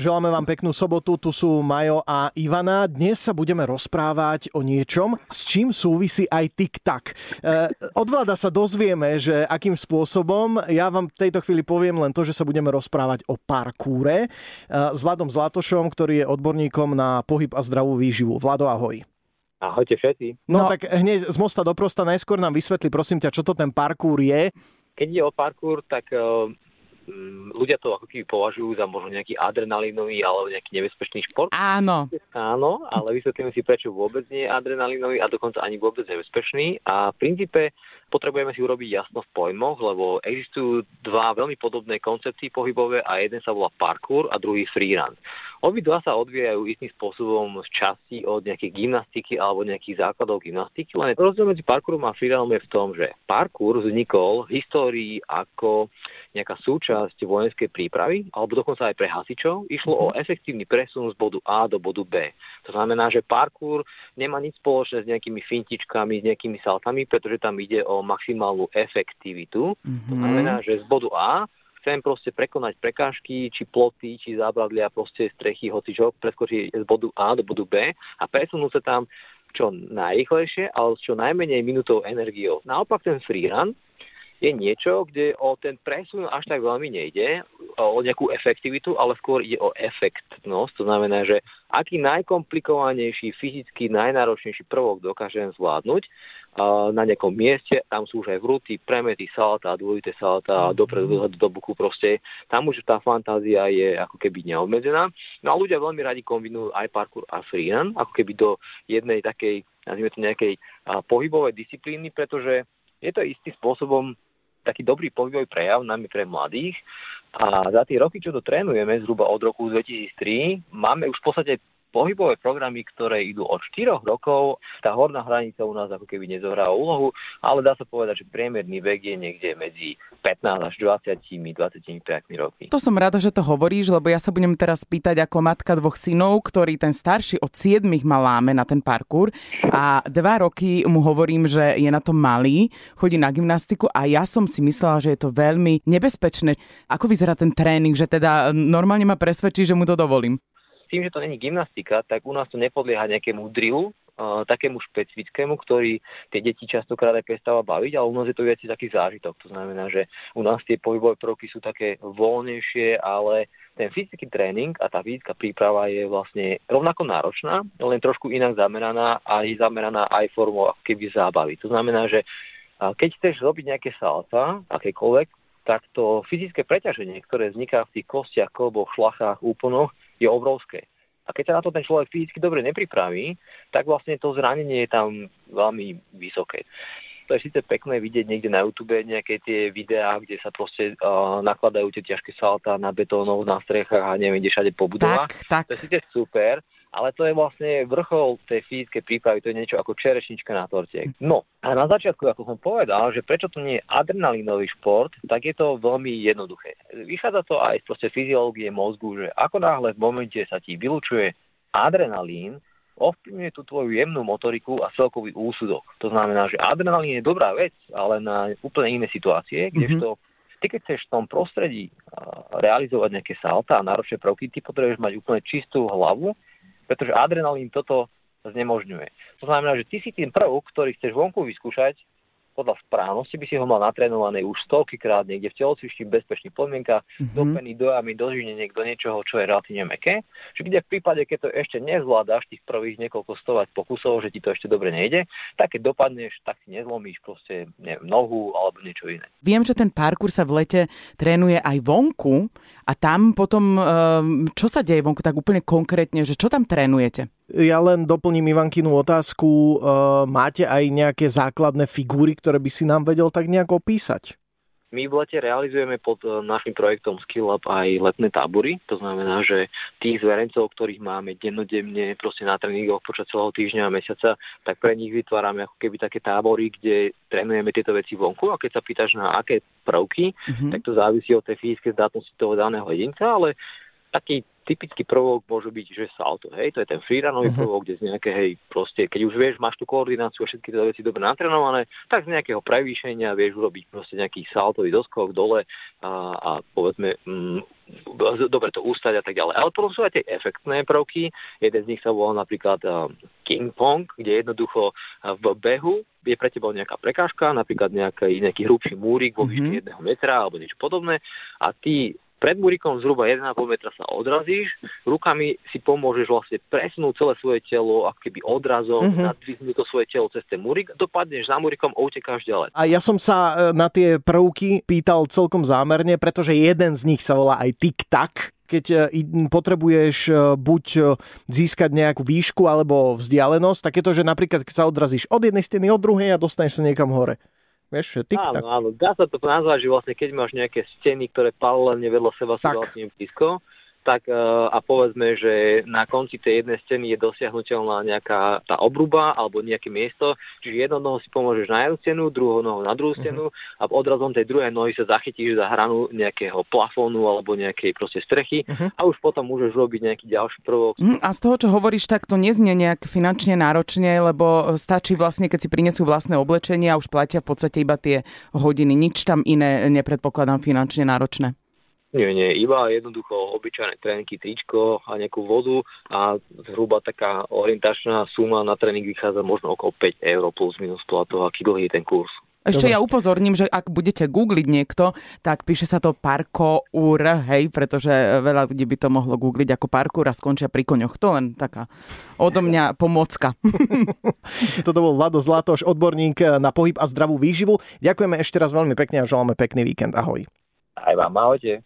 Želáme vám peknú sobotu, tu sú Majo a Ivana. Dnes sa budeme rozprávať o niečom, s čím súvisí aj TikTok. E, od vláda sa dozvieme, že akým spôsobom. Ja vám v tejto chvíli poviem len to, že sa budeme rozprávať o parkúre e, s Vladom Zlatošom, ktorý je odborníkom na pohyb a zdravú výživu. Vlado, ahoj. Ahojte všetci. No, no tak hneď z mosta do prosta najskôr nám vysvetli, prosím ťa, čo to ten parkúr je. Keď ide o parkour, tak uh, ľudia to ako keby považujú za možno nejaký adrenalinový alebo nejaký nebezpečný šport. Áno. Áno, ale vysvetlíme si, prečo vôbec nie je adrenalinový a dokonca ani vôbec nebezpečný. A v princípe potrebujeme si urobiť jasno v pojmoch, lebo existujú dva veľmi podobné koncepty pohybové a jeden sa volá parkour a druhý freerun. Obidva sa odvíjajú istým spôsobom z časti od nejakej gymnastiky alebo nejakých základov gymnastiky, len rozdiel medzi parkourom a freerunom je v tom, že parkour vznikol v histórii ako nejaká súčasť vojenskej prípravy, alebo dokonca aj pre hasičov, išlo o mhm. efektívny presun z bodu A do bodu B. To znamená, že parkour nemá nič spoločné s nejakými fintičkami, s nejakými saltami, pretože tam ide o maximálnu efektivitu. Mm-hmm. To znamená, že z bodu A chcem proste prekonať prekážky, či ploty, či zábradlia, proste strechy, hoci čo, preskočiť z bodu A do bodu B a presunúť sa tam čo najrychlejšie, ale s čo najmenej minútou energiou. Naopak ten freerun je niečo, kde o ten presun až tak veľmi nejde, o nejakú efektivitu, ale skôr ide o efektnosť. To znamená, že aký najkomplikovanejší, fyzicky najnáročnejší prvok dokážem zvládnuť na nejakom mieste, tam sú už aj vrúty, premety, salta, dvojité salta, dopredu, do buku proste. Tam už tá fantázia je ako keby neobmedzená. No a ľudia veľmi radi kombinujú aj parkour a freerun, ako keby do jednej takej, nazvime to nejakej pohybovej disciplíny, pretože je to istým spôsobom taký dobrý pohybový prejav nami pre mladých. A za tie roky, čo to trénujeme, zhruba od roku 2003, máme už v podstate pohybové programy, ktoré idú od 4 rokov. Tá horná hranica u nás ako keby nezohrá úlohu, ale dá sa povedať, že priemerný vek je niekde medzi 15 až 20, 25 roky. To som rada, že to hovoríš, lebo ja sa budem teraz pýtať ako matka dvoch synov, ktorý ten starší od 7 ma láme na ten parkour a dva roky mu hovorím, že je na to malý, chodí na gymnastiku a ja som si myslela, že je to veľmi nebezpečné. Ako vyzerá ten tréning, že teda normálne ma presvedčí, že mu to dovolím? Tým, že to není gymnastika, tak u nás to nepodlieha nejakému drillu, takému špecifickému, ktorý tie deti častokrát aj prestáva baviť, ale u nás je to viac taký zážitok. To znamená, že u nás tie pohybové prvky sú také voľnejšie, ale ten fyzický tréning a tá fyzická príprava je vlastne rovnako náročná, len trošku inak zameraná a je zameraná aj formou keby zábavy. To znamená, že keď chceš robiť nejaké salta, akékoľvek, tak to fyzické preťaženie, ktoré vzniká v tých kostiach, kolboch, šlachách, úplnoch, je obrovské. A keď sa na to ten človek fyzicky dobre nepripraví, tak vlastne to zranenie je tam veľmi vysoké. To je síce pekné vidieť niekde na YouTube nejaké tie videá, kde sa proste uh, nakladajú tie ťažké salta na betónov, na strechách a neviem, kde všade po budovách. Tak, tak. To je síce super, ale to je vlastne vrchol tej fyzickej prípravy, to je niečo ako čerešnička na torte. No a na začiatku, ako som povedal, že prečo to nie je adrenalinový šport, tak je to veľmi jednoduché. Vychádza to aj z proste fyziológie mozgu, že ako náhle v momente sa ti vylučuje adrenalín, ovplyvňuje tú tvoju jemnú motoriku a celkový úsudok. To znamená, že adrenalín je dobrá vec, ale na úplne iné situácie, kdežto mm-hmm. ty keď chceš v tom prostredí realizovať nejaké salta a náročné prvky, ty potrebuješ mať úplne čistú hlavu pretože adrenalín toto znemožňuje. To znamená, že ty si tým prvok, ktorý chceš vonku vyskúšať, podľa správnosti by si ho mal natrénovaný už stovky krát niekde v telocvični v bezpečných podmienkach, mm-hmm. dopený dojami, dožinenie do niečoho, čo je relatívne meké. Že kde v prípade, keď to ešte nezvládaš tých prvých niekoľko stovať pokusov, že ti to ešte dobre nejde, tak keď dopadneš, tak si nezlomíš proste neviem, nohu alebo niečo iné. Viem, že ten parkour sa v lete trénuje aj vonku a tam potom, ehm, čo sa deje vonku tak úplne konkrétne, že čo tam trénujete? Ja len doplním Ivankinu otázku. E, máte aj nejaké základné figúry, ktoré by si nám vedel tak nejak opísať? My v lete realizujeme pod e, našim projektom Skill Up aj letné tábory. To znamená, že tých zverencov, ktorých máme dennodenne proste na tréningoch počas celého týždňa a mesiaca, tak pre nich vytvárame ako keby také tábory, kde trénujeme tieto veci vonku. A keď sa pýtaš na aké prvky, mm-hmm. tak to závisí od tej fyzickej zdatnosti toho daného jedinca, ale taký typický prvok môže byť, že salto, hej, to je ten freerunový uh-huh. prvok, kde z nejaké, hej, proste, keď už vieš, máš tú koordináciu a všetky tie veci dobre natrenované, tak z nejakého prevýšenia vieš urobiť proste nejaký saltový doskok dole a, a povedzme, mm, dobre to ústať a tak ďalej. Ale potom sú aj tie efektné prvky. Jeden z nich sa volá napríklad King Pong, kde jednoducho v behu je pre teba nejaká prekážka, napríklad nejaký, nejaký hrubší múrik vo výške mm-hmm. jedného metra alebo niečo podobné a ty pred múrikom zhruba 1,5 metra sa odrazíš, rukami si pomôžeš vlastne presunúť celé svoje telo, ako keby odrazom, mm-hmm. nadvihnúť to svoje telo cez ten múrik, dopadneš za múrikom a utekáš ďalej. A ja som sa e, na tie prvky pýtal celkom zámerne, pretože jeden z nich sa volá aj tik-tak, keď e, potrebuješ e, buď získať nejakú výšku alebo vzdialenosť, tak je to, že napríklad keď sa odrazíš od jednej steny od druhej a dostaneš sa niekam hore. Vieš, tik, áno, áno, dá sa to nazvať, že vlastne keď máš nejaké steny, ktoré paralelne vedľa seba sú vlastne blízko, tak e, a povedzme, že na konci tej jednej steny je dosiahnutelná nejaká tá obruba alebo nejaké miesto, čiže jednou nohou si pomôžeš na jednu stenu, druhou nohou na druhú mhm. stenu uh-huh. a odrazom tej druhej nohy sa zachytíš za hranu nejakého plafónu alebo nejakej proste strechy uh-huh. a už potom môžeš robiť nejaký ďalší prvok. Uh-huh. A z toho, čo hovoríš, tak to neznie nejak finančne náročne, lebo stačí vlastne, keď si prinesú vlastné oblečenie a už platia v podstate iba tie hodiny. Nič tam iné nepredpokladám finančne náročné. Nie, nie, iba jednoducho obyčajné tréningy, tričko a nejakú vodu a zhruba taká orientačná suma na tréning vychádza možno okolo 5 eur plus minus podľa toho, aký dlhý je ten kurz. Ešte Dobre. ja upozorním, že ak budete googliť niekto, tak píše sa to parkour, hej, pretože veľa ľudí by to mohlo googliť ako parkour a skončia pri koňoch. To len taká odo mňa pomocka. Toto bol Vlado Zlatoš, odborník na pohyb a zdravú výživu. Ďakujeme ešte raz veľmi pekne a želáme pekný víkend. Ahoj. Aj vám, ahojte.